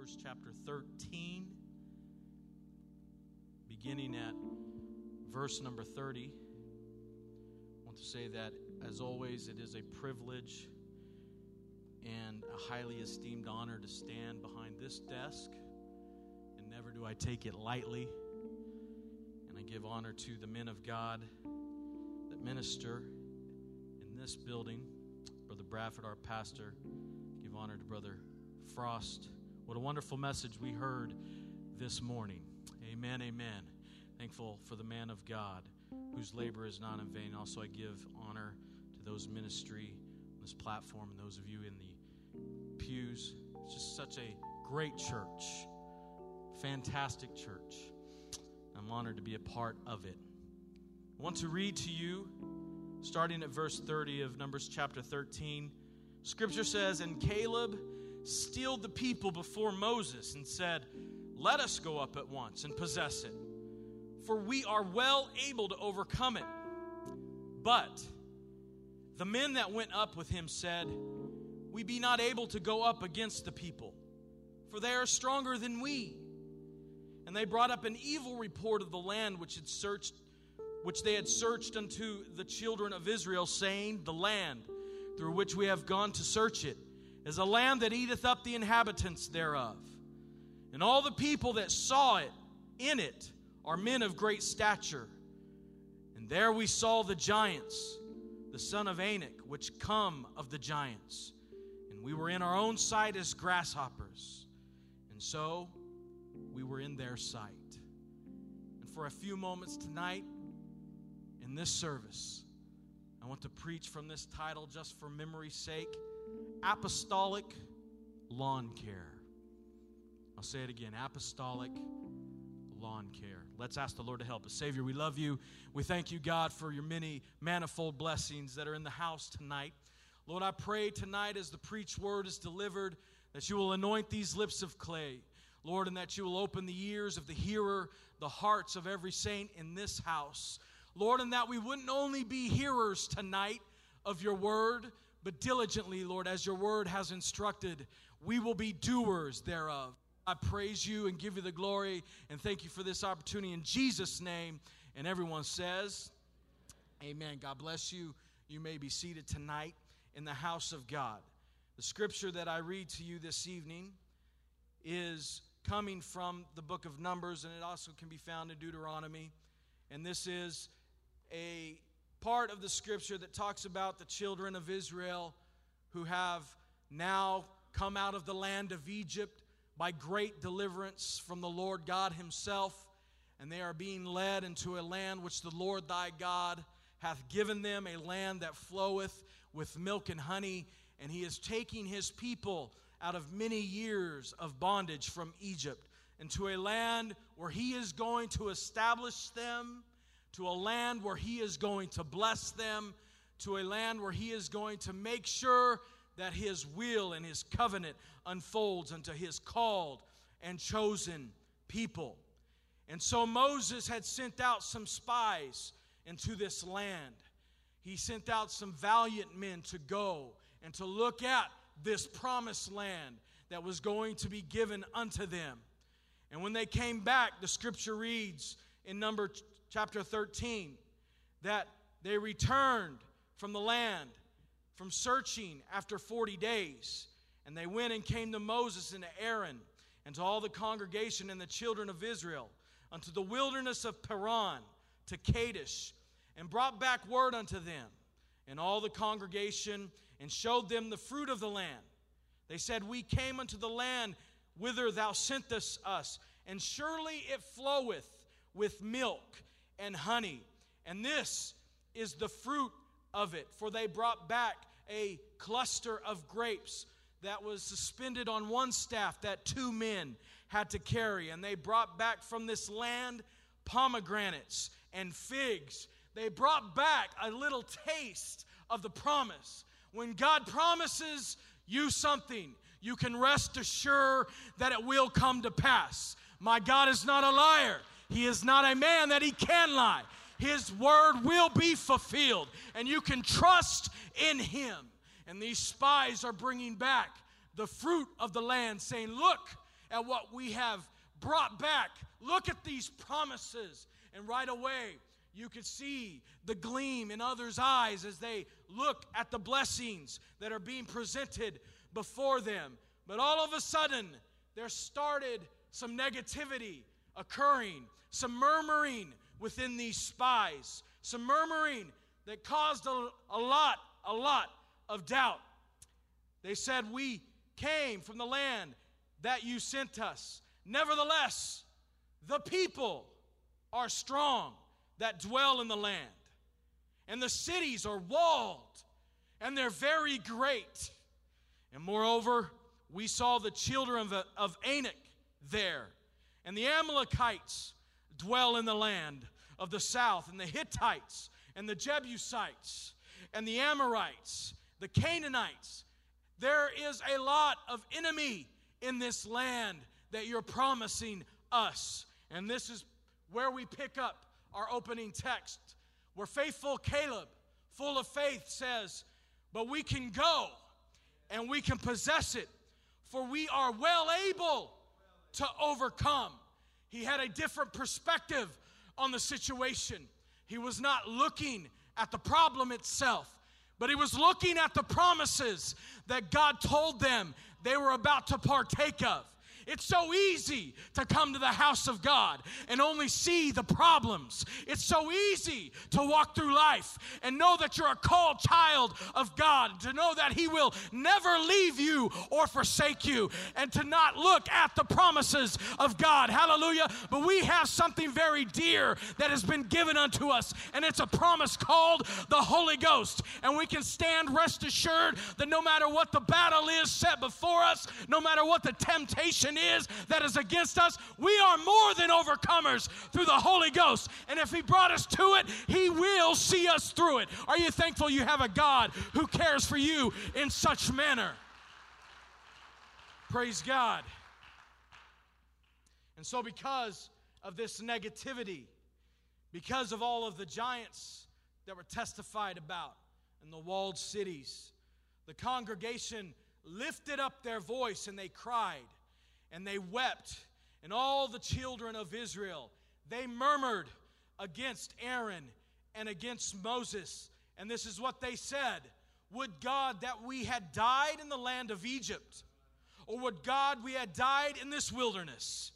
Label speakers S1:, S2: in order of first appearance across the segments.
S1: Numbers chapter 13, beginning at verse number 30. I want to say that, as always, it is a privilege and a highly esteemed honor to stand behind this desk, and never do I take it lightly. And I give honor to the men of God that minister in this building. Brother Bradford, our pastor, give honor to Brother Frost. What a wonderful message we heard this morning. Amen, amen. Thankful for the man of God whose labor is not in vain. Also, I give honor to those ministry on this platform and those of you in the pews. It's just such a great church, fantastic church. I'm honored to be a part of it. I want to read to you, starting at verse 30 of Numbers chapter 13. Scripture says, And Caleb steeled the people before Moses and said, Let us go up at once and possess it, for we are well able to overcome it. But the men that went up with him said, We be not able to go up against the people, for they are stronger than we. And they brought up an evil report of the land which had searched which they had searched unto the children of Israel, saying, The land through which we have gone to search it is a land that eateth up the inhabitants thereof. And all the people that saw it in it are men of great stature. And there we saw the giants, the son of Anak, which come of the giants. And we were in our own sight as grasshoppers. And so we were in their sight. And for a few moments tonight, in this service, I want to preach from this title just for memory's sake Apostolic Lawn Care. I'll say it again Apostolic Lawn Care. Let's ask the Lord to help us. Savior, we love you. We thank you, God, for your many manifold blessings that are in the house tonight. Lord, I pray tonight as the preached word is delivered that you will anoint these lips of clay. Lord, and that you will open the ears of the hearer, the hearts of every saint in this house. Lord, and that we wouldn't only be hearers tonight of your word, but diligently, Lord, as your word has instructed, we will be doers thereof. I praise you and give you the glory and thank you for this opportunity in Jesus' name. And everyone says, Amen. God bless you. You may be seated tonight in the house of God. The scripture that I read to you this evening is coming from the book of Numbers, and it also can be found in Deuteronomy. And this is a part of the scripture that talks about the children of Israel who have now come out of the land of Egypt by great deliverance from the Lord God Himself, and they are being led into a land which the Lord thy God hath given them, a land that floweth with milk and honey, and He is taking His people out of many years of bondage from Egypt into a land where He is going to establish them to a land where He is going to bless them, to a land where He is going to make sure that His will and His covenant unfolds unto His called and chosen people. And so Moses had sent out some spies into this land. He sent out some valiant men to go and to look at this promised land that was going to be given unto them. And when they came back, the scripture reads in number chapter 13 that they returned from the land from searching after 40 days. And they went and came to Moses and to Aaron and to all the congregation and the children of Israel unto the wilderness of Paran to Kadesh and brought back word unto them and all the congregation and showed them the fruit of the land. They said, We came unto the land whither thou sentest us, and surely it floweth with milk and honey. And this is the fruit of it. For they brought back a cluster of grapes that was suspended on one staff that two men had to carry. And they brought back from this land pomegranates and figs. They brought back a little taste of the promise. When God promises you something, you can rest assured that it will come to pass. My God is not a liar. He is not a man that he can lie. His word will be fulfilled, and you can trust in him. And these spies are bringing back the fruit of the land, saying, Look at what we have brought back. Look at these promises. And right away, you could see the gleam in others' eyes as they look at the blessings that are being presented before them. But all of a sudden, there started some negativity occurring, some murmuring within these spies, some murmuring that caused a, a lot, a lot of doubt. They said, We came from the land that you sent us. Nevertheless, the people are strong that dwell in the land, and the cities are walled, and they're very great. And moreover, we saw the children of, of Anak there, and the Amalekites dwell in the land of the south, and the Hittites, and the Jebusites, and the Amorites, the Canaanites. There is a lot of enemy in this land that you're promising us. And this is where we pick up our opening text, where faithful Caleb, full of faith, says, But we can go and we can possess it, for we are well able to overcome. He had a different perspective on the situation. He was not looking at the problem itself, but he was looking at the promises that God told them they were about to partake of. It's so easy to come to the house of God and only see the problems. It's so easy to walk through life and know that you're a called child of God, to know that He will never leave you or forsake you, and to not look at the promises of God. Hallelujah. But we have something very dear that has been given unto us, and it's a promise called the Holy Ghost. And we can stand rest assured that no matter what the battle is set before us, no matter what the temptation is that is against us, we are more than overcomers through the Holy Ghost. And if He brought us to it, He will see us through it. Are you thankful you have a God who cares for you in such manner? Praise God. And so, because of this negativity, because of all of the giants that were testified about in the walled cities, the congregation lifted up their voice and they cried and they wept, and all the children of Israel, they murmured against Aaron and against Moses. And this is what they said Would God that we had died in the land of Egypt, or would God we had died in this wilderness?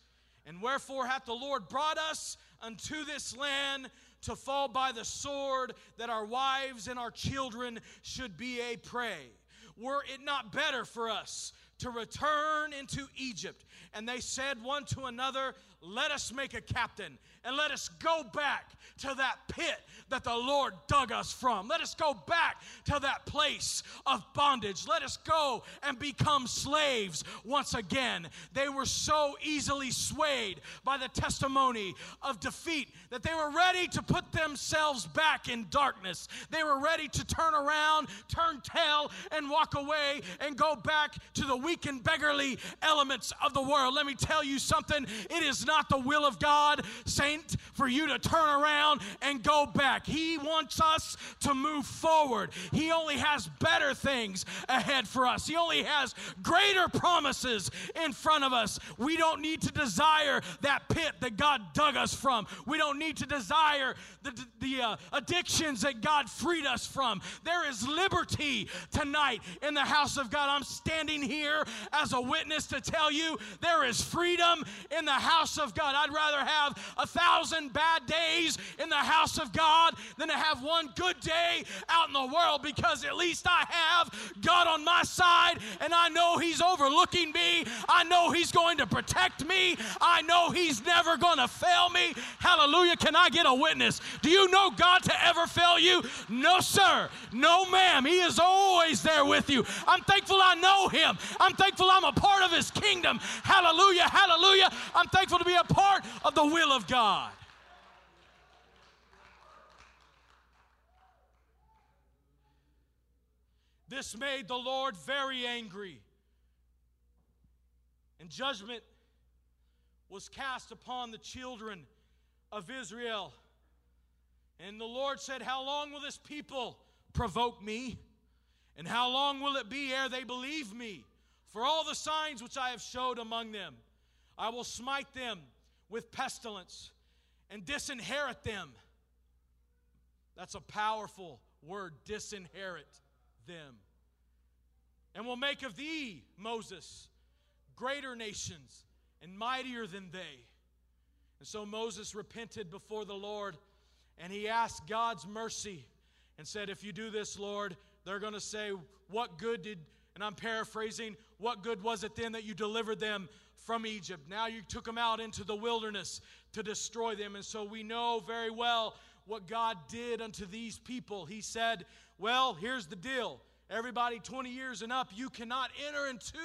S1: And wherefore hath the Lord brought us unto this land to fall by the sword, that our wives and our children should be a prey? Were it not better for us to return into Egypt. And they said one to another, Let us make a captain and let us go back to that pit that the Lord dug us from. Let us go back to that place of bondage. Let us go and become slaves once again. They were so easily swayed by the testimony of defeat that they were ready to put themselves back in darkness. They were ready to turn around, turn tail, and walk away and go back to the weak and beggarly elements of the world. Let me tell you something it is not the will of God, saint, for you to turn around and go back. He wants us to move forward. He only has better things ahead for us, He only has greater promises in front of us. We don't need to desire that pit that God dug us from. We don't need to desire the, the uh, addictions that God freed us from. There is liberty tonight in the house of God. I'm standing here as a witness to tell you there is freedom in the house of God. I'd rather have a thousand bad days in the house of God than to have one good day out in the world because at least I have God on my side and I know He's overlooking me. I know He's going to protect me. I know He's never going to fail me. Hallelujah. Can I get a witness? Do you know God to ever fail you? No, sir. No, ma'am. He is always there with you. I'm thankful I know Him. I'm thankful I'm a part of His kingdom. Hallelujah. Hallelujah. I'm thankful to be a part of the will of God. This made the Lord very angry. And judgment was cast upon the children of Israel. And the Lord said, How long will this people provoke me? And how long will it be ere they believe me? For all the signs which I have showed among them. I will smite them with pestilence and disinherit them. That's a powerful word, disinherit them. And will make of thee, Moses, greater nations and mightier than they. And so Moses repented before the Lord and he asked God's mercy and said, If you do this, Lord, they're going to say, What good did, and I'm paraphrasing, what good was it then that you delivered them from Egypt? Now you took them out into the wilderness to destroy them. And so we know very well what God did unto these people. He said, Well, here's the deal. Everybody 20 years and up, you cannot enter into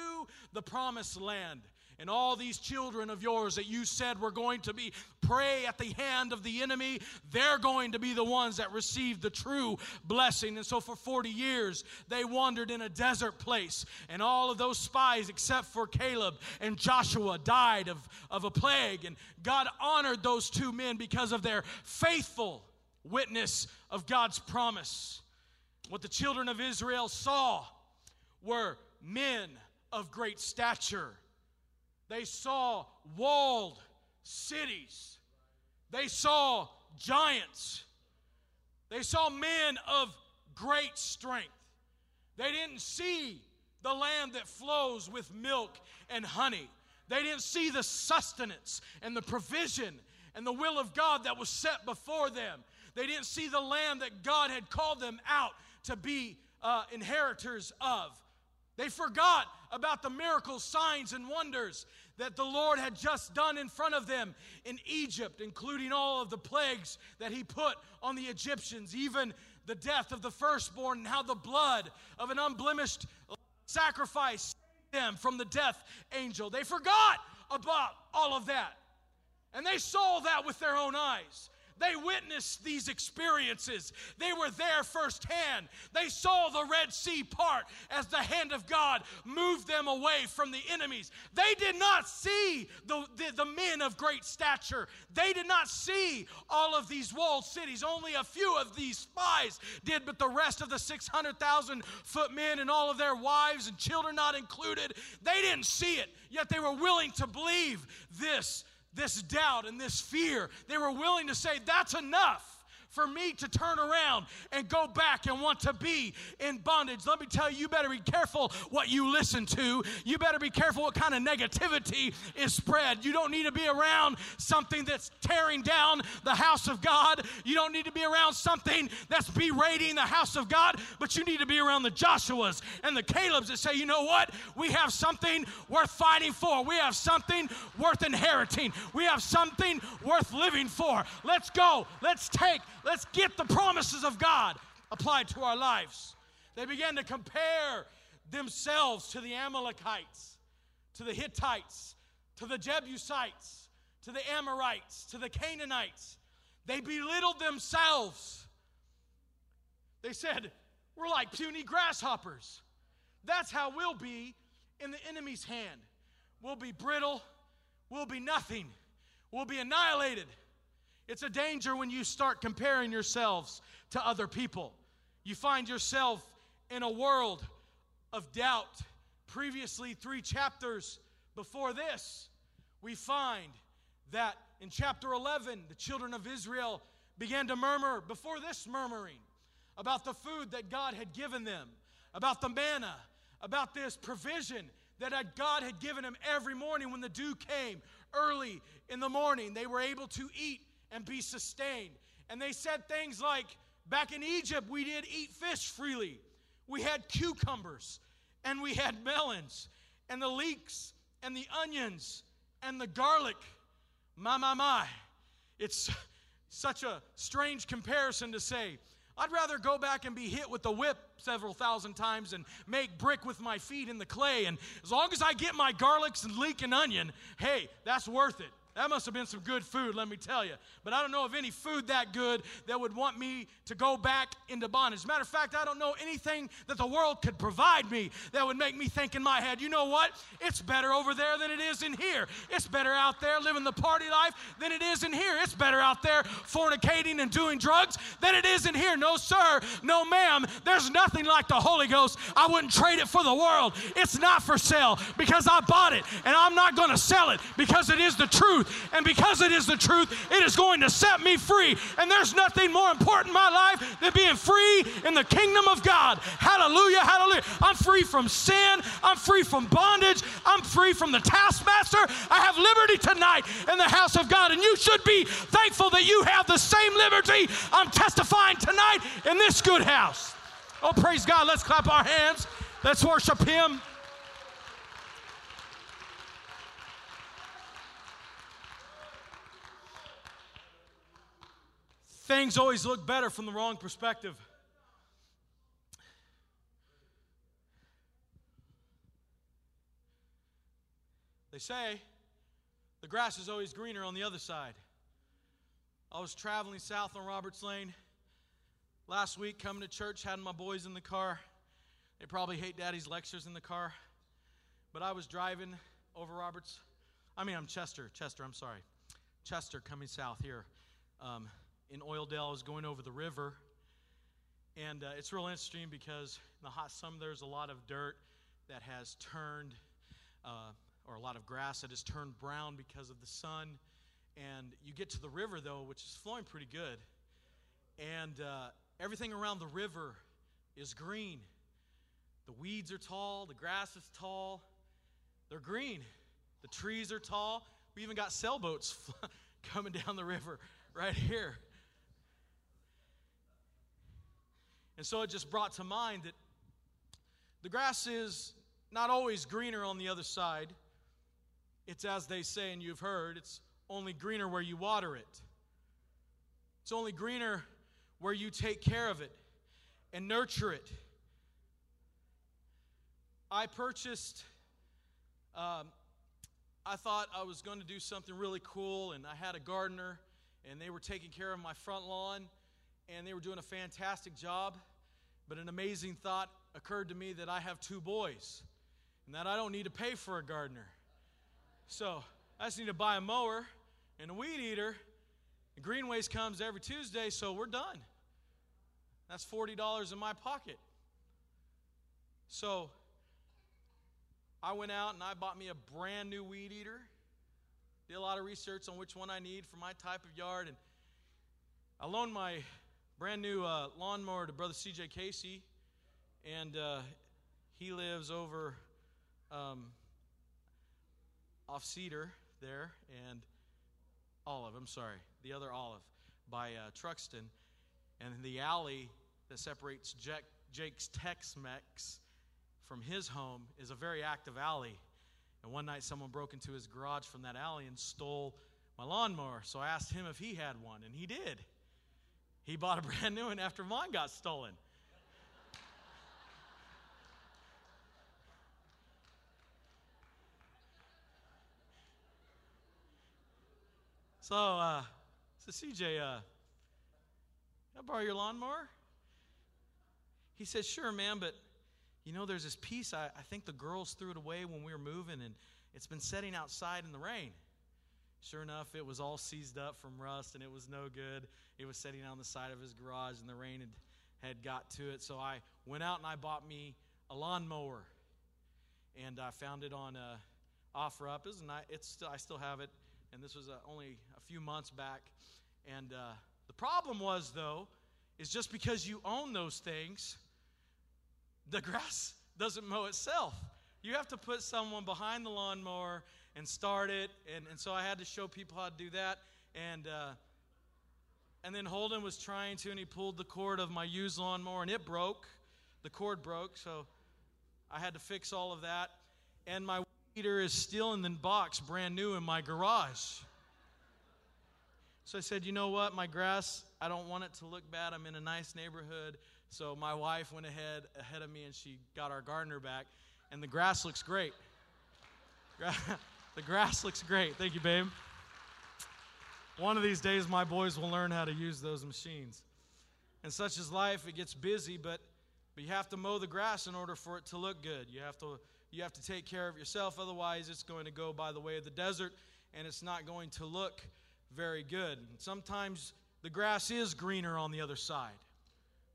S1: the promised land and all these children of yours that you said were going to be prey at the hand of the enemy, they're going to be the ones that receive the true blessing. And so for 40 years, they wandered in a desert place, and all of those spies, except for Caleb and Joshua, died of, of a plague. And God honored those two men because of their faithful witness of God's promise. What the children of Israel saw were men of great stature they saw walled cities. They saw giants. They saw men of great strength. They didn't see the land that flows with milk and honey. They didn't see the sustenance and the provision and the will of God that was set before them. They didn't see the land that God had called them out to be uh, inheritors of. They forgot about the miracles, signs, and wonders that the Lord had just done in front of them in Egypt, including all of the plagues that He put on the Egyptians, even the death of the firstborn, and how the blood of an unblemished sacrifice saved them from the death angel. They forgot about all of that. And they saw that with their own eyes. They witnessed these experiences. They were there firsthand. They saw the Red Sea part as the hand of God moved them away from the enemies. They did not see the, the, the men of great stature. They did not see all of these walled cities. Only a few of these spies did, but the rest of the 600,000 foot men and all of their wives and children not included, they didn't see it. Yet they were willing to believe this this doubt and this fear. They were willing to say, That's enough for me to turn around and go back and want to be in bondage. Let me tell you, you better be careful what you listen to. You better be careful what kind of negativity is spread. You don't need to be around something that's tearing down the house of God. You don't need to be around something that's berating the house of God, but you need to be around the Joshuas and the Calebs that say, you know what? We have something worth fighting for. We have something worth inheriting. We have something worth living for. Let's go. Let's take. Let's get the promises of God applied to our lives. They began to compare themselves to the Amalekites, to the Hittites, to the Jebusites, to the Amorites, to the Canaanites. They belittled themselves. They said, We're like puny grasshoppers. That's how we'll be in the enemy's hand. We'll be brittle, we'll be nothing, we'll be annihilated. It's a danger when you start comparing yourselves to other people. You find yourself in a world of doubt. Previously, three chapters before this, we find that in chapter 11, the children of Israel began to murmur before this murmuring about the food that God had given them, about the manna, about this provision that God had given them every morning when the dew came early in the morning. They were able to eat and be sustained. And they said things like, back in Egypt, we did eat fish freely. We had cucumbers and we had melons and the leeks and the onions and the garlic. My, my, my. It's such a strange comparison to say. I'd rather go back and be hit with the whip several thousand times and make brick with my feet in the clay. And as long as I get my garlics and leek and onion, hey, that's worth it. That must have been some good food, let me tell you. But I don't know of any food that good that would want me to go back into bondage. Matter of fact, I don't know anything that the world could provide me that would make me think in my head, you know what? It's better over there than it is in here. It's better out there living the party life than it is in here. It's better out there fornicating and doing drugs than it is in here. No, sir. No, ma'am. There's nothing like the Holy Ghost. I wouldn't trade it for the world. It's not for sale because I bought it and I'm not going to sell it because it is the truth. And because it is the truth, it is going to set me free. And there's nothing more important in my life than being free in the kingdom of God. Hallelujah, hallelujah. I'm free from sin. I'm free from bondage. I'm free from the taskmaster. I have liberty tonight in the house of God. And you should be thankful that you have the same liberty I'm testifying tonight in this good house. Oh, praise God. Let's clap our hands. Let's worship Him. Things always look better from the wrong perspective. They say the grass is always greener on the other side. I was traveling south on Roberts Lane last week, coming to church, had my boys in the car. They probably hate daddy's lectures in the car. But I was driving over Roberts. I mean, I'm Chester. Chester, I'm sorry. Chester coming south here. Um, in Oildale. I was going over the river. And uh, it's real interesting because in the hot summer, there's a lot of dirt that has turned, uh, or a lot of grass that has turned brown because of the sun. And you get to the river, though, which is flowing pretty good. And uh, everything around the river is green. The weeds are tall, the grass is tall, they're green. The trees are tall. We even got sailboats coming down the river right here. And so it just brought to mind that the grass is not always greener on the other side. It's as they say, and you've heard, it's only greener where you water it. It's only greener where you take care of it and nurture it. I purchased, um, I thought I was going to do something really cool, and I had a gardener, and they were taking care of my front lawn, and they were doing a fantastic job. But an amazing thought occurred to me that I have two boys and that I don't need to pay for a gardener. So I just need to buy a mower and a weed eater. And Greenways comes every Tuesday, so we're done. That's $40 in my pocket. So I went out and I bought me a brand new weed eater. Did a lot of research on which one I need for my type of yard. And I loaned my brand new uh, lawnmower to Brother CJ Casey, and uh, he lives over um, off Cedar there, and Olive, I'm sorry, the other Olive by uh, Truxtun. And the alley that separates Jack, Jake's Tex Mex from his home is a very active alley. And one night, someone broke into his garage from that alley and stole my lawnmower. So I asked him if he had one, and he did. He bought a brand new one after mine got stolen. So, uh, so CJ, uh, can I borrow your lawnmower? He said, sure, man, but you know, there's this piece, I, I think the girls threw it away when we were moving, and it's been sitting outside in the rain. Sure enough, it was all seized up from rust and it was no good. It was sitting on the side of his garage and the rain had, had got to it. So I went out and I bought me a lawnmower. And I found it on a uh, OfferUp. It's, it's still, I still have it. And this was uh, only a few months back. And uh, the problem was, though, is just because you own those things, the grass doesn't mow itself. You have to put someone behind the lawnmower and start it. And, and so I had to show people how to do that. And, uh, and then Holden was trying to, and he pulled the cord of my used lawnmower, and it broke. The cord broke, so I had to fix all of that. And my heater is still in the box, brand new, in my garage. So I said, you know what? My grass, I don't want it to look bad. I'm in a nice neighborhood. So my wife went ahead ahead of me and she got our gardener back, and the grass looks great. The grass looks great. Thank you, babe. One of these days, my boys will learn how to use those machines. And such is life. It gets busy, but, but you have to mow the grass in order for it to look good. You have to, you have to take care of yourself. Otherwise, it's going to go by the way of the desert, and it's not going to look very good. And sometimes the grass is greener on the other side.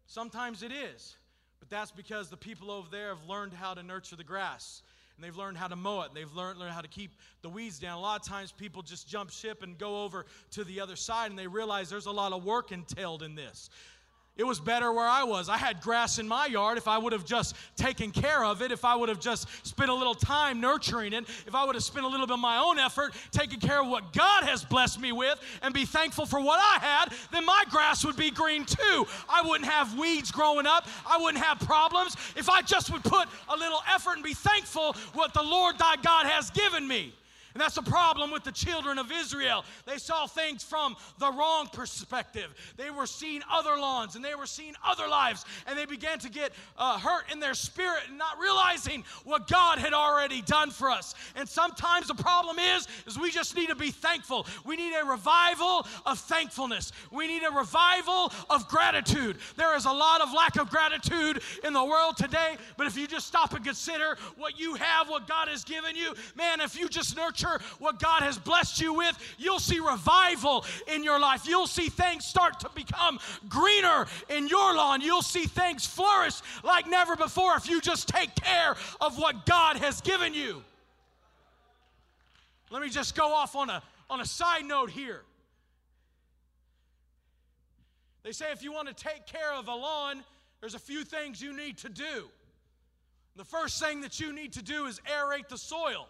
S1: Sometimes it is. But that's because the people over there have learned how to nurture the grass. And they've learned how to mow it. And they've learned, learned how to keep the weeds down. A lot of times people just jump ship and go over to the other side and they realize there's a lot of work entailed in this. It was better where I was. I had grass in my yard. If I would have just taken care of it, if I would have just spent a little time nurturing it, if I would have spent a little bit of my own effort taking care of what God has blessed me with and be thankful for what I had, then my grass would be green too. I wouldn't have weeds growing up. I wouldn't have problems if I just would put a little effort and be thankful what the Lord thy God has given me. And that's the problem with the children of Israel. They saw things from the wrong perspective. They were seeing other lawns and they were seeing other lives, and they began to get uh, hurt in their spirit and not realizing what God had already done for us. And sometimes the problem is, is we just need to be thankful. We need a revival of thankfulness. We need a revival of gratitude. There is a lot of lack of gratitude in the world today, but if you just stop and consider what you have, what God has given you, man, if you just nurture what God has blessed you with, you'll see revival in your life. You'll see things start to become greener in your lawn. You'll see things flourish like never before if you just take care of what God has given you. Let me just go off on a, on a side note here. They say if you want to take care of a lawn, there's a few things you need to do. The first thing that you need to do is aerate the soil.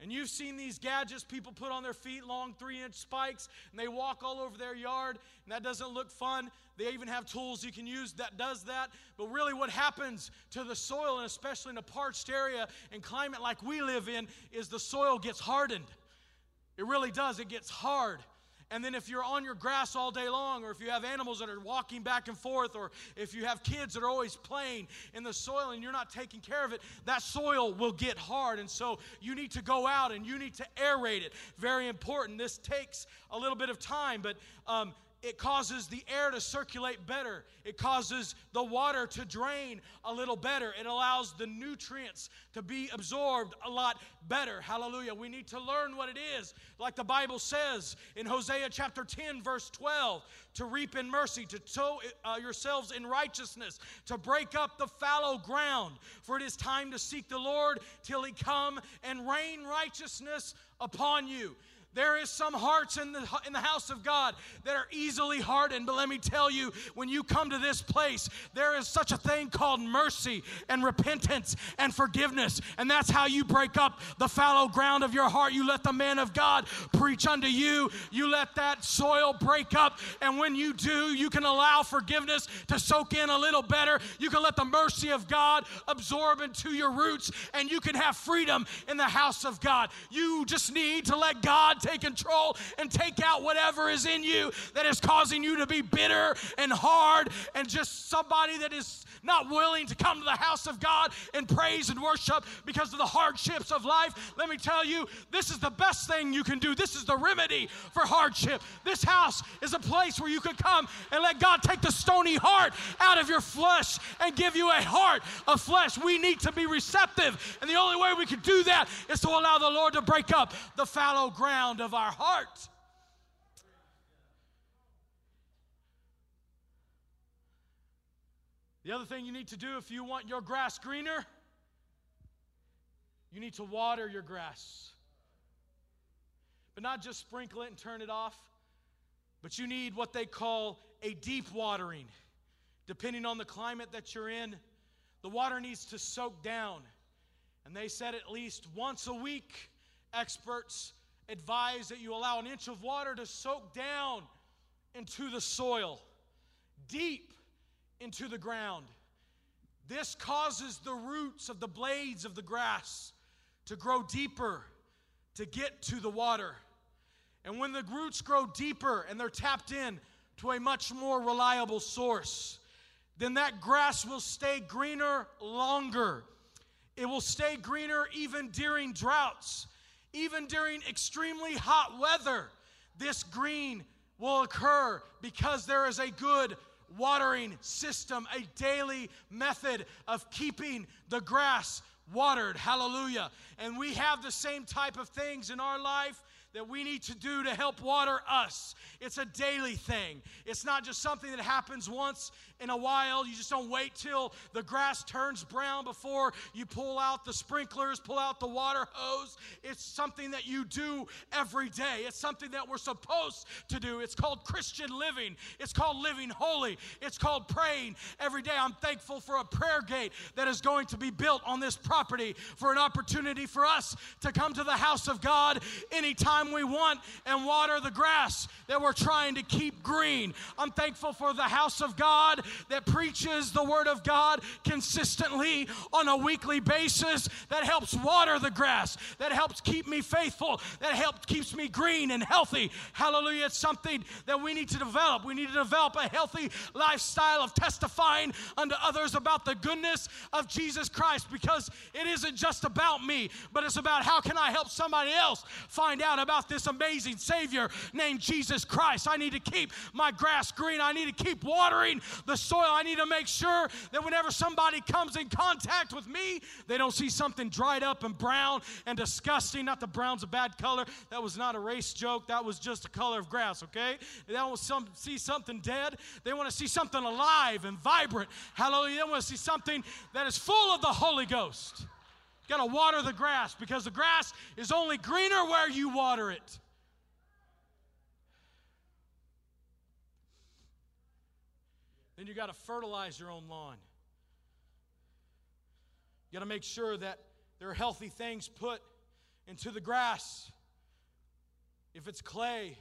S1: And you've seen these gadgets people put on their feet, long three inch spikes, and they walk all over their yard, and that doesn't look fun. They even have tools you can use that does that. But really, what happens to the soil, and especially in a parched area and climate like we live in, is the soil gets hardened. It really does, it gets hard. And then if you're on your grass all day long, or if you have animals that are walking back and forth, or if you have kids that are always playing in the soil and you're not taking care of it, that soil will get hard. And so you need to go out and you need to aerate it. Very important. This takes a little bit of time, but um, it causes the air to circulate better. It causes the water to drain a little better. It allows the nutrients to be absorbed a lot better. Hallelujah. We need to learn what it is, like the Bible says in Hosea chapter 10, verse 12 to reap in mercy, to sow uh, yourselves in righteousness, to break up the fallow ground. For it is time to seek the Lord till he come and rain righteousness upon you. There is some hearts in the, in the house of God that are easily hardened. But let me tell you, when you come to this place, there is such a thing called mercy and repentance and forgiveness. And that's how you break up the fallow ground of your heart. You let the man of God preach unto you. You let that soil break up. And when you do, you can allow forgiveness to soak in a little better. You can let the mercy of God absorb into your roots. And you can have freedom in the house of God. You just need to let God take control and take out whatever is in you that is causing you to be bitter and hard and just somebody that is not willing to come to the house of God and praise and worship because of the hardships of life. Let me tell you, this is the best thing you can do. This is the remedy for hardship. This house is a place where you can come and let God take the stony heart out of your flesh and give you a heart of flesh. We need to be receptive, and the only way we can do that is to allow the Lord to break up the fallow ground of our heart. The other thing you need to do if you want your grass greener, you need to water your grass. But not just sprinkle it and turn it off, but you need what they call a deep watering. Depending on the climate that you're in, the water needs to soak down. And they said at least once a week, experts advise that you allow an inch of water to soak down into the soil, deep into the ground. This causes the roots of the blades of the grass to grow deeper to get to the water. And when the roots grow deeper and they're tapped in to a much more reliable source, then that grass will stay greener longer. It will stay greener even during droughts even during extremely hot weather. this green will occur because there is a good watering system, a daily method of keeping the grass watered. Hallelujah. And we have the same type of things in our life that we need to do to help water us. It's a daily thing. It's not just something that happens once in a while. You just don't wait till the grass turns brown before you pull out the sprinklers, pull out the water hose. It's something that you do every day. It's something that we're supposed to do. It's called Christian living. It's called living holy. It's called praying every day. I'm thankful for a prayer gate that is going to be built on this property for an opportunity for us to come to the house of God anytime we want and water the grass that we're trying to keep green. I'm thankful for the house of God that preaches the word of God consistently on a weekly basis that helps water the grass, that helps keep me faithful, that helps keeps me green and healthy. Hallelujah. It's something that we need to develop. We need to develop a healthy lifestyle of testifying unto others about the goodness of Jesus Christ because it isn't just about me, but it's about how can I help somebody else find out about about this amazing Savior named Jesus Christ. I need to keep my grass green. I need to keep watering the soil. I need to make sure that whenever somebody comes in contact with me, they don't see something dried up and brown and disgusting. Not the brown's a bad color. That was not a race joke. That was just the color of grass, okay? They don't some, see something dead. They want to see something alive and vibrant. Hallelujah. They want to see something that is full of the Holy Ghost. You got to water the grass because the grass is only greener where you water it. Then you got to fertilize your own lawn. You got to make sure that there are healthy things put into the grass. If it's clay,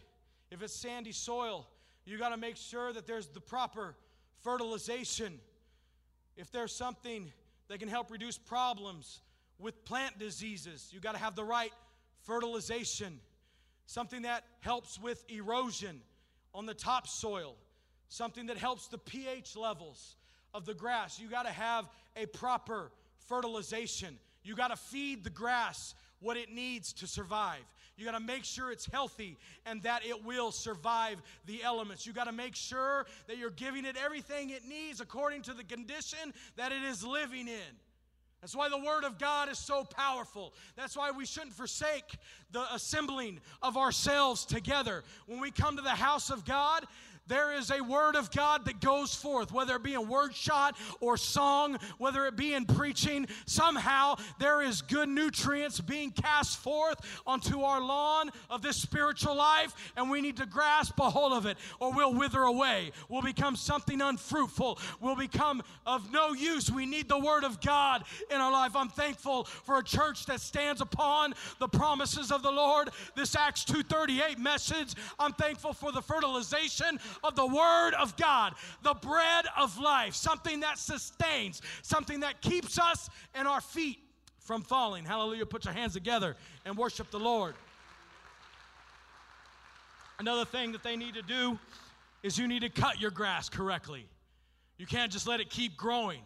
S1: if it's sandy soil, you got to make sure that there's the proper fertilization. If there's something that can help reduce problems, with plant diseases. You got to have the right fertilization, something that helps with erosion on the topsoil, something that helps the pH levels of the grass. You got to have a proper fertilization. You got to feed the grass what it needs to survive. You got to make sure it's healthy and that it will survive the elements. You got to make sure that you're giving it everything it needs according to the condition that it is living in. That's why the Word of God is so powerful. That's why we shouldn't forsake the assembling of ourselves together. When we come to the house of God, there is a word of God that goes forth, whether it be a word shot or song, whether it be in preaching. Somehow there is good nutrients being cast forth onto our lawn of this spiritual life, and we need to grasp a hold of it, or we'll wither away. We'll become something unfruitful. We'll become of no use. We need the word of God in our life. I'm thankful for a church that stands upon the promises of the Lord. This Acts 2:38 message. I'm thankful for the fertilization of the Word of God, the bread of life, something that sustains, something that keeps us and our feet from falling. Hallelujah. Put your hands together and worship the Lord. Another thing that they need to do is you need to cut your grass correctly. You can't just let it keep growing.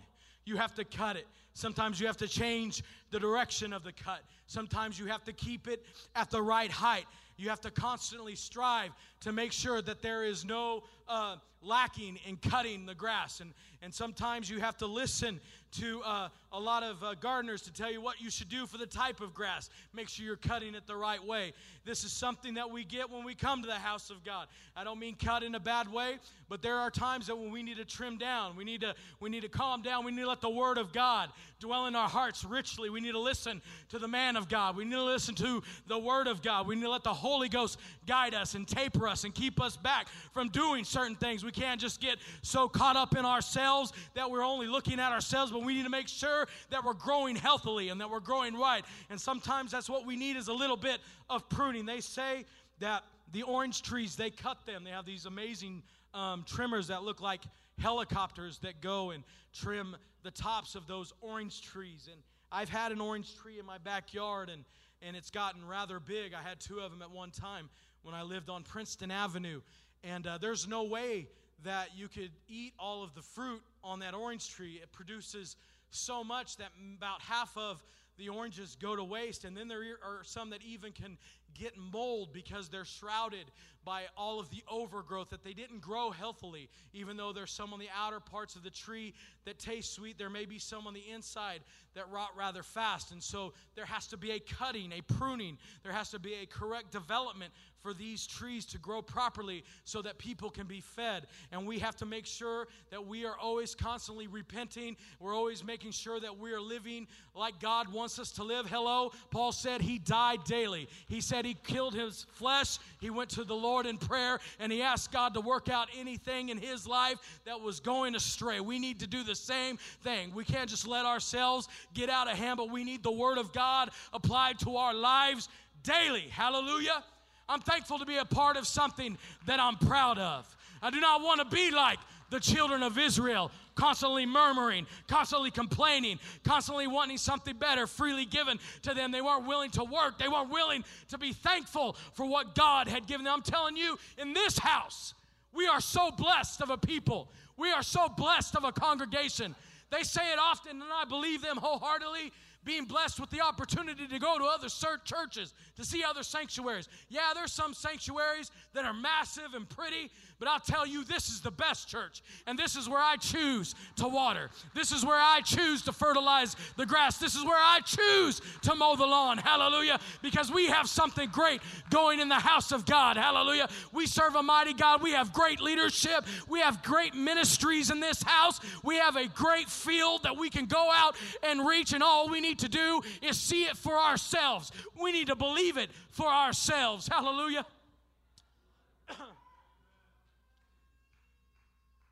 S1: You have to cut it. Sometimes you have to change the direction of the cut. Sometimes you have to keep it at the right height. You have to constantly strive to make sure that there is no uh, lacking in cutting the grass. And, and sometimes you have to listen to uh, a lot of uh, gardeners to tell you what you should do for the type of grass. Make sure you're cutting it the right way. This is something that we get when we come to the house of God. I don't mean cut in a bad way, but there are times that when we need to trim down, we need to we need to calm down. We need to let the word of God dwell in our hearts richly. We need to listen to the man of God. We need to listen to the word of God. We need to let the Holy Ghost guide us and taper us and keep us back from doing certain things. We can't just get so caught up in ourselves that we're only looking at ourselves, but we need to make sure that we're growing healthily and that we're growing right. And sometimes that's what we need is a little bit of pruning. They say that the orange trees, they cut them. They have these amazing um, trimmers that look like helicopters that go and trim the tops of those orange trees. And I've had an orange tree in my backyard, and, and it's gotten rather big. I had two of them at one time when I lived on Princeton Avenue. And uh, there's no way that you could eat all of the fruit on that orange tree. It produces so much that about half of the oranges go to waste. And then there are some that even can get mold because they're shrouded by all of the overgrowth that they didn't grow healthily. Even though there's some on the outer parts of the tree that taste sweet, there may be some on the inside that rot rather fast. And so there has to be a cutting, a pruning. There has to be a correct development for these trees to grow properly so that people can be fed. And we have to make sure that we are always constantly repenting. We're always making sure that we are living like God wants us to live. Hello, Paul said he died daily. He said he killed his flesh. He went to the Lord in prayer and he asked God to work out anything in his life that was going astray. We need to do the same thing. We can't just let ourselves get out of hand, but we need the Word of God applied to our lives daily. Hallelujah. I'm thankful to be a part of something that I'm proud of. I do not want to be like the children of Israel, constantly murmuring, constantly complaining, constantly wanting something better freely given to them. They weren't willing to work, they weren't willing to be thankful for what God had given them. I'm telling you, in this house, we are so blessed of a people. We are so blessed of a congregation. They say it often, and I believe them wholeheartedly being blessed with the opportunity to go to other churches, to see other sanctuaries. Yeah, there's some sanctuaries that are massive and pretty, but I'll tell you, this is the best church. And this is where I choose to water. This is where I choose to fertilize the grass. This is where I choose to mow the lawn. Hallelujah. Because we have something great going in the house of God. Hallelujah. We serve a mighty God. We have great leadership. We have great ministries in this house. We have a great field that we can go out and reach. And all we need to do is see it for ourselves. We need to believe it for ourselves. Hallelujah.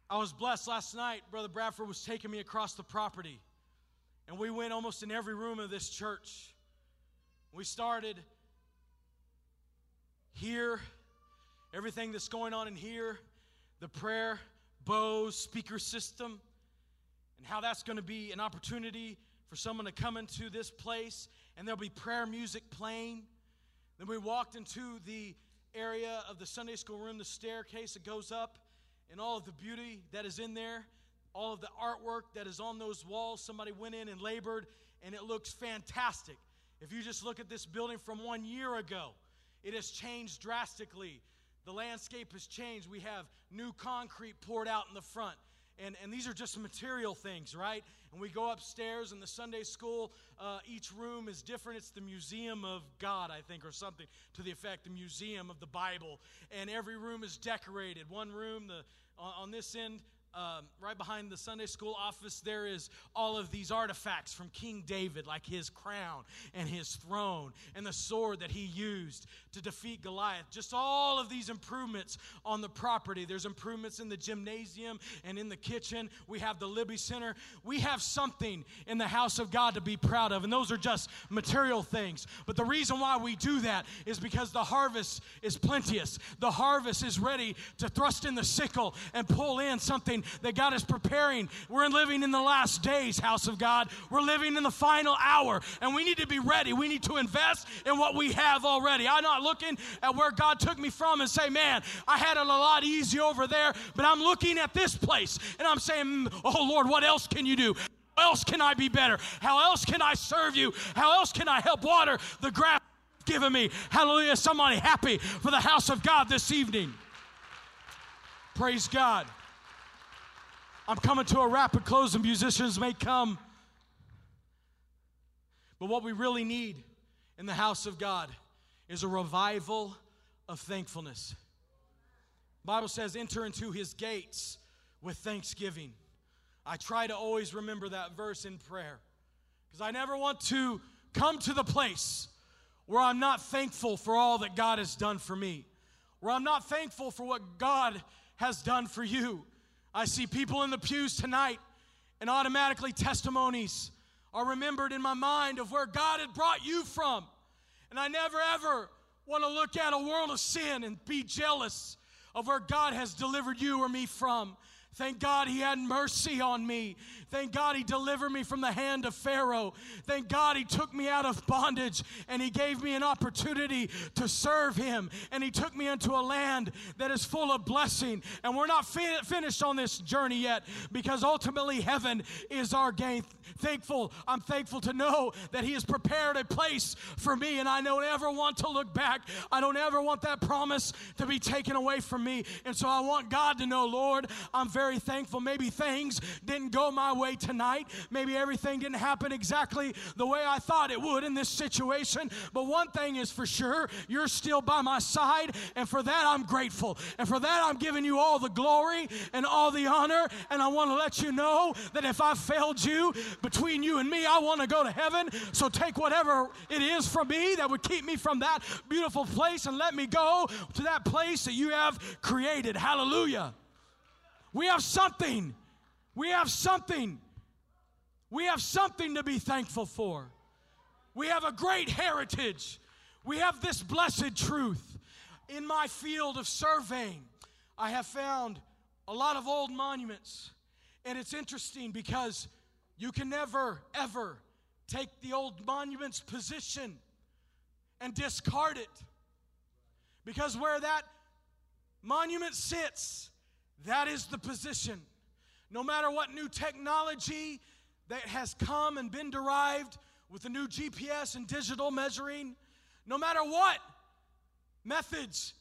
S1: I was blessed last night. Brother Bradford was taking me across the property, and we went almost in every room of this church. We started here, everything that's going on in here, the prayer, Bose, speaker system, and how that's going to be an opportunity for someone to come into this place and there'll be prayer music playing. Then we walked into the area of the Sunday school room, the staircase that goes up, and all of the beauty that is in there, all of the artwork that is on those walls. Somebody went in and labored, and it looks fantastic. If you just look at this building from one year ago, it has changed drastically. The landscape has changed. We have new concrete poured out in the front. And, and these are just material things, right? And we go upstairs in the Sunday school. Uh, each room is different. It's the Museum of God, I think, or something to the effect, the Museum of the Bible. And every room is decorated. One room, the on, on this end, um, right behind the Sunday school office, there is all of these artifacts from King David, like his crown and his throne and the sword that he used to defeat Goliath. Just all of these improvements on the property. There's improvements in the gymnasium and in the kitchen. We have the Libby Center. We have something in the house of God to be proud of, and those are just material things. But the reason why we do that is because the harvest is plenteous. The harvest is ready to thrust in the sickle and pull in something that God is preparing. We're living in the last days, house of God. We're living in the final hour, and we need to be ready. We need to invest in what we have already. I'm not looking at where God took me from and say, man, I had it a lot easy over there, but I'm looking at this place and I'm saying, mm, oh Lord, what else can you do? How else can I be better? How else can I serve you? How else can I help water the grass given me? Hallelujah. Somebody happy for the house of God this evening. Praise God. I'm coming to a rapid close, and musicians may come. But what we really need in the house of God is a revival of thankfulness. The Bible says, enter into his gates with thanksgiving. I try to always remember that verse in prayer because I never want to come to the place where I'm not thankful for all that God has done for me, where I'm not thankful for what God has done for you. I see people in the pews tonight, and automatically testimonies are remembered in my mind of where God had brought you from. And I never ever want to look at a world of sin and be jealous of where God has delivered you or me from.
S2: Thank God he had mercy on me. Thank God he delivered me from the hand of Pharaoh. Thank God he took me out of bondage and he gave me an opportunity to serve him. And he took me into a land that is full of blessing. And we're not fin- finished on this journey yet because ultimately heaven is our gain. Thankful, I'm thankful to know that he has prepared a place for me and I don't ever want to look back. I don't ever want that promise to be taken away from me. And so I want God to know, Lord, I'm very thankful. Maybe things didn't go my way tonight. Maybe everything didn't happen exactly the way I thought it would in this situation. But one thing is for sure, you're still by my side. And for that, I'm grateful. And for that, I'm giving you all the glory and all the honor. And I want to let you know that if I failed you between you and me, I want to go to heaven. So take whatever it is from me that would keep me from that beautiful place and let me go to that place that you have created. Hallelujah. We have something. We have something. We have something to be thankful for. We have a great heritage. We have this blessed truth. In my field of surveying, I have found a lot of old monuments. And it's interesting because you can never, ever take the old monument's position and discard it. Because where that monument sits, that is the position. No matter what new technology that has come and been derived with the new GPS and digital measuring, no matter what methods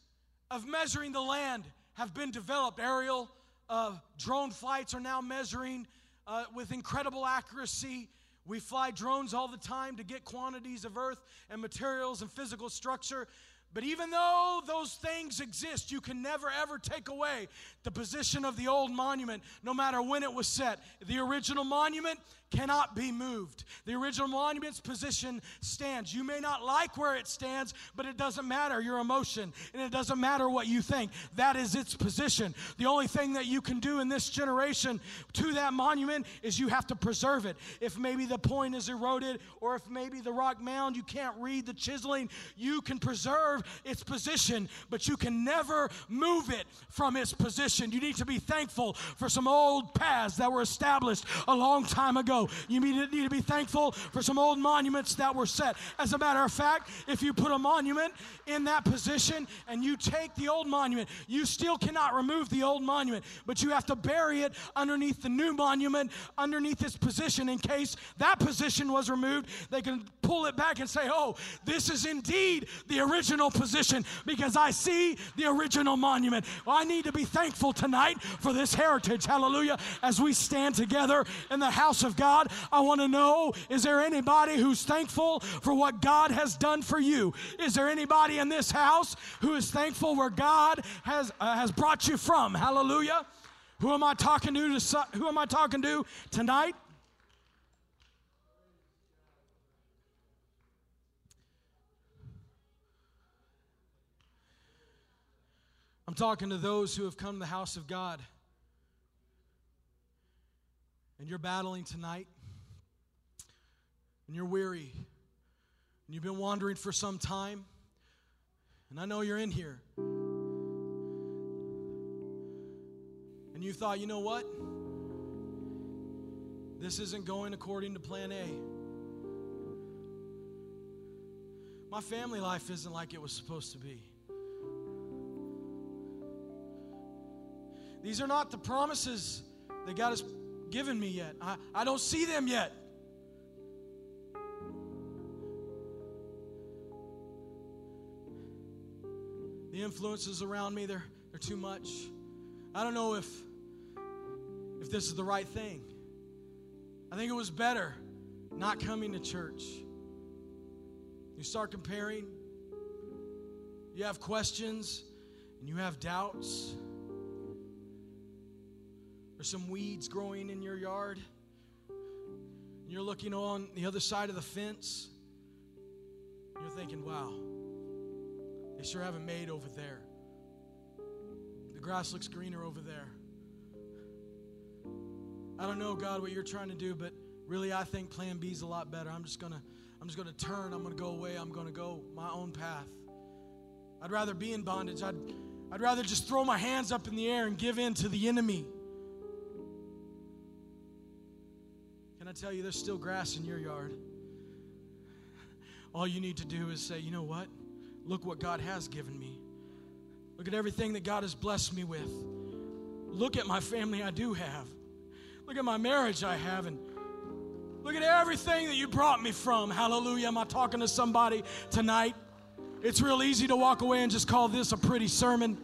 S2: of measuring the land have been developed, aerial uh, drone flights are now measuring uh, with incredible accuracy. We fly drones all the time to get quantities of earth and materials and physical structure. But even though those things exist, you can never ever take away the position of the old monument, no matter when it was set. The original monument cannot be moved. The original monument's position stands. You may not like where it stands, but it doesn't matter your emotion, and it doesn't matter what you think. That is its position. The only thing that you can do in this generation to that monument is you have to preserve it. If maybe the point is eroded, or if maybe the rock mound, you can't read the chiseling, you can preserve its position, but you can never move it from its position. You need to be thankful for some old paths that were established a long time ago you need to be thankful for some old monuments that were set. As a matter of fact, if you put a monument in that position and you take the old monument, you still cannot remove the old monument, but you have to bury it underneath the new monument, underneath its position in case that position was removed. They can pull it back and say, oh, this is indeed the original position because I see the original monument. Well, I need to be thankful tonight for this heritage. Hallelujah. As we stand together in the house of God. I want to know is there anybody who's thankful for what God has done for you? Is there anybody in this house who is thankful where God has, uh, has brought you from? Hallelujah. Who am I talking to who am I talking to tonight? I'm talking to those who have come to the house of God and you're battling tonight, and you're weary, and you've been wandering for some time, and I know you're in here, and you thought, you know what? This isn't going according to plan A. My family life isn't like it was supposed to be. These are not the promises that God has given me yet. I, I don't see them yet. The influences around me, they're, they're too much. I don't know if, if this is the right thing. I think it was better not coming to church. You start comparing, you have questions, and you have doubts. Some weeds growing in your yard. And you're looking on the other side of the fence. You're thinking, wow, they sure haven't made over there. The grass looks greener over there. I don't know, God, what you're trying to do, but really I think plan B is a lot better. I'm just gonna I'm just gonna turn, I'm gonna go away, I'm gonna go my own path. I'd rather be in bondage. I'd I'd rather just throw my hands up in the air and give in to the enemy Can I tell you, there's still grass in your yard? All you need to do is say, you know what? Look what God has given me. Look at everything that God has blessed me with. Look at my family I do have. Look at my marriage I have. And look at everything that you brought me from. Hallelujah. Am I talking to somebody tonight? It's real easy to walk away and just call this a pretty sermon.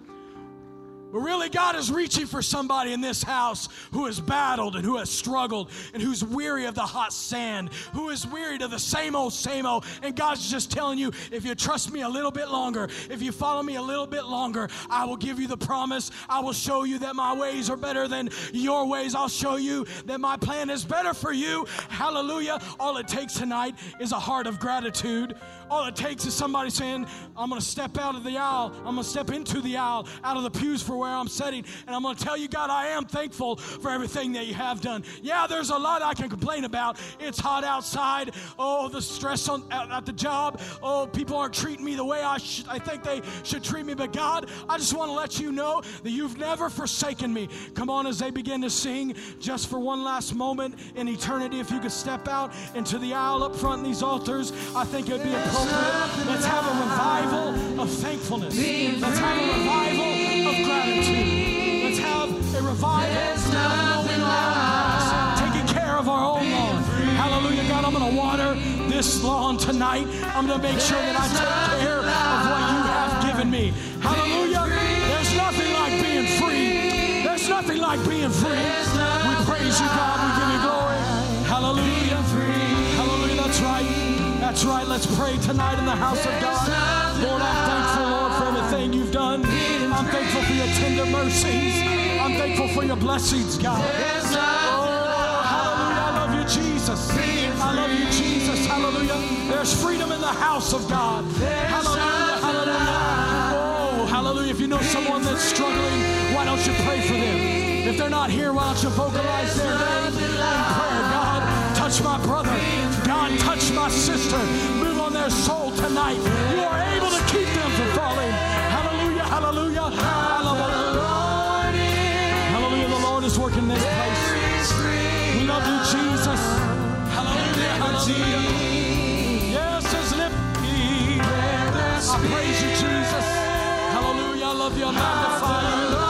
S2: But really, God is reaching for somebody in this house who has battled and who has struggled and who's weary of the hot sand, who is weary of the same old, same old. And God's just telling you if you trust me a little bit longer, if you follow me a little bit longer, I will give you the promise. I will show you that my ways are better than your ways. I'll show you that my plan is better for you. Hallelujah. All it takes tonight is a heart of gratitude. All it takes is somebody saying, I'm going to step out of the aisle. I'm going to step into the aisle, out of the pews for where I'm sitting. And I'm going to tell you, God, I am thankful for everything that you have done. Yeah, there's a lot I can complain about. It's hot outside. Oh, the stress on, at, the job. Oh, people aren't treating me the way I, sh- I think they should treat me. But God, I just want to let you know that you've never forsaken me. Come on, as they begin to sing, just for one last moment in eternity, if you could step out into the aisle up front in these altars, I think it would be appropriate. Let's have a revival of thankfulness. Let's have a revival of gratitude. Let's have a revival of knowing our taking care of our own lawn. Hallelujah, God. I'm going to water this lawn tonight. I'm going to make sure that I take care of what you have given me. Hallelujah. There's nothing like being free. There's nothing like being free. We praise you, God. We give you glory. Hallelujah. Hallelujah. That's right. That's right. Let's pray tonight in the house of God. Lord, I'm thankful, Lord, for everything you've done. I'm thankful for your tender mercies. I'm thankful for your blessings, God. Oh, hallelujah. I love you, Jesus. I love you, Jesus. Hallelujah. There's freedom in the house of God. Hallelujah. Hallelujah. Oh, hallelujah. If you know someone that's struggling, why don't you pray for them? If they're not here, why don't you vocalize their name in prayer? Touch my brother. God, touch my sister. Move on their soul tonight. You are able to keep them from falling. Hallelujah, hallelujah. Hallelujah. The Lord is working this place. We love you, Jesus. Hallelujah, hallelujah. Yes, lift me. I praise you, Jesus. Hallelujah. I love you. I magnify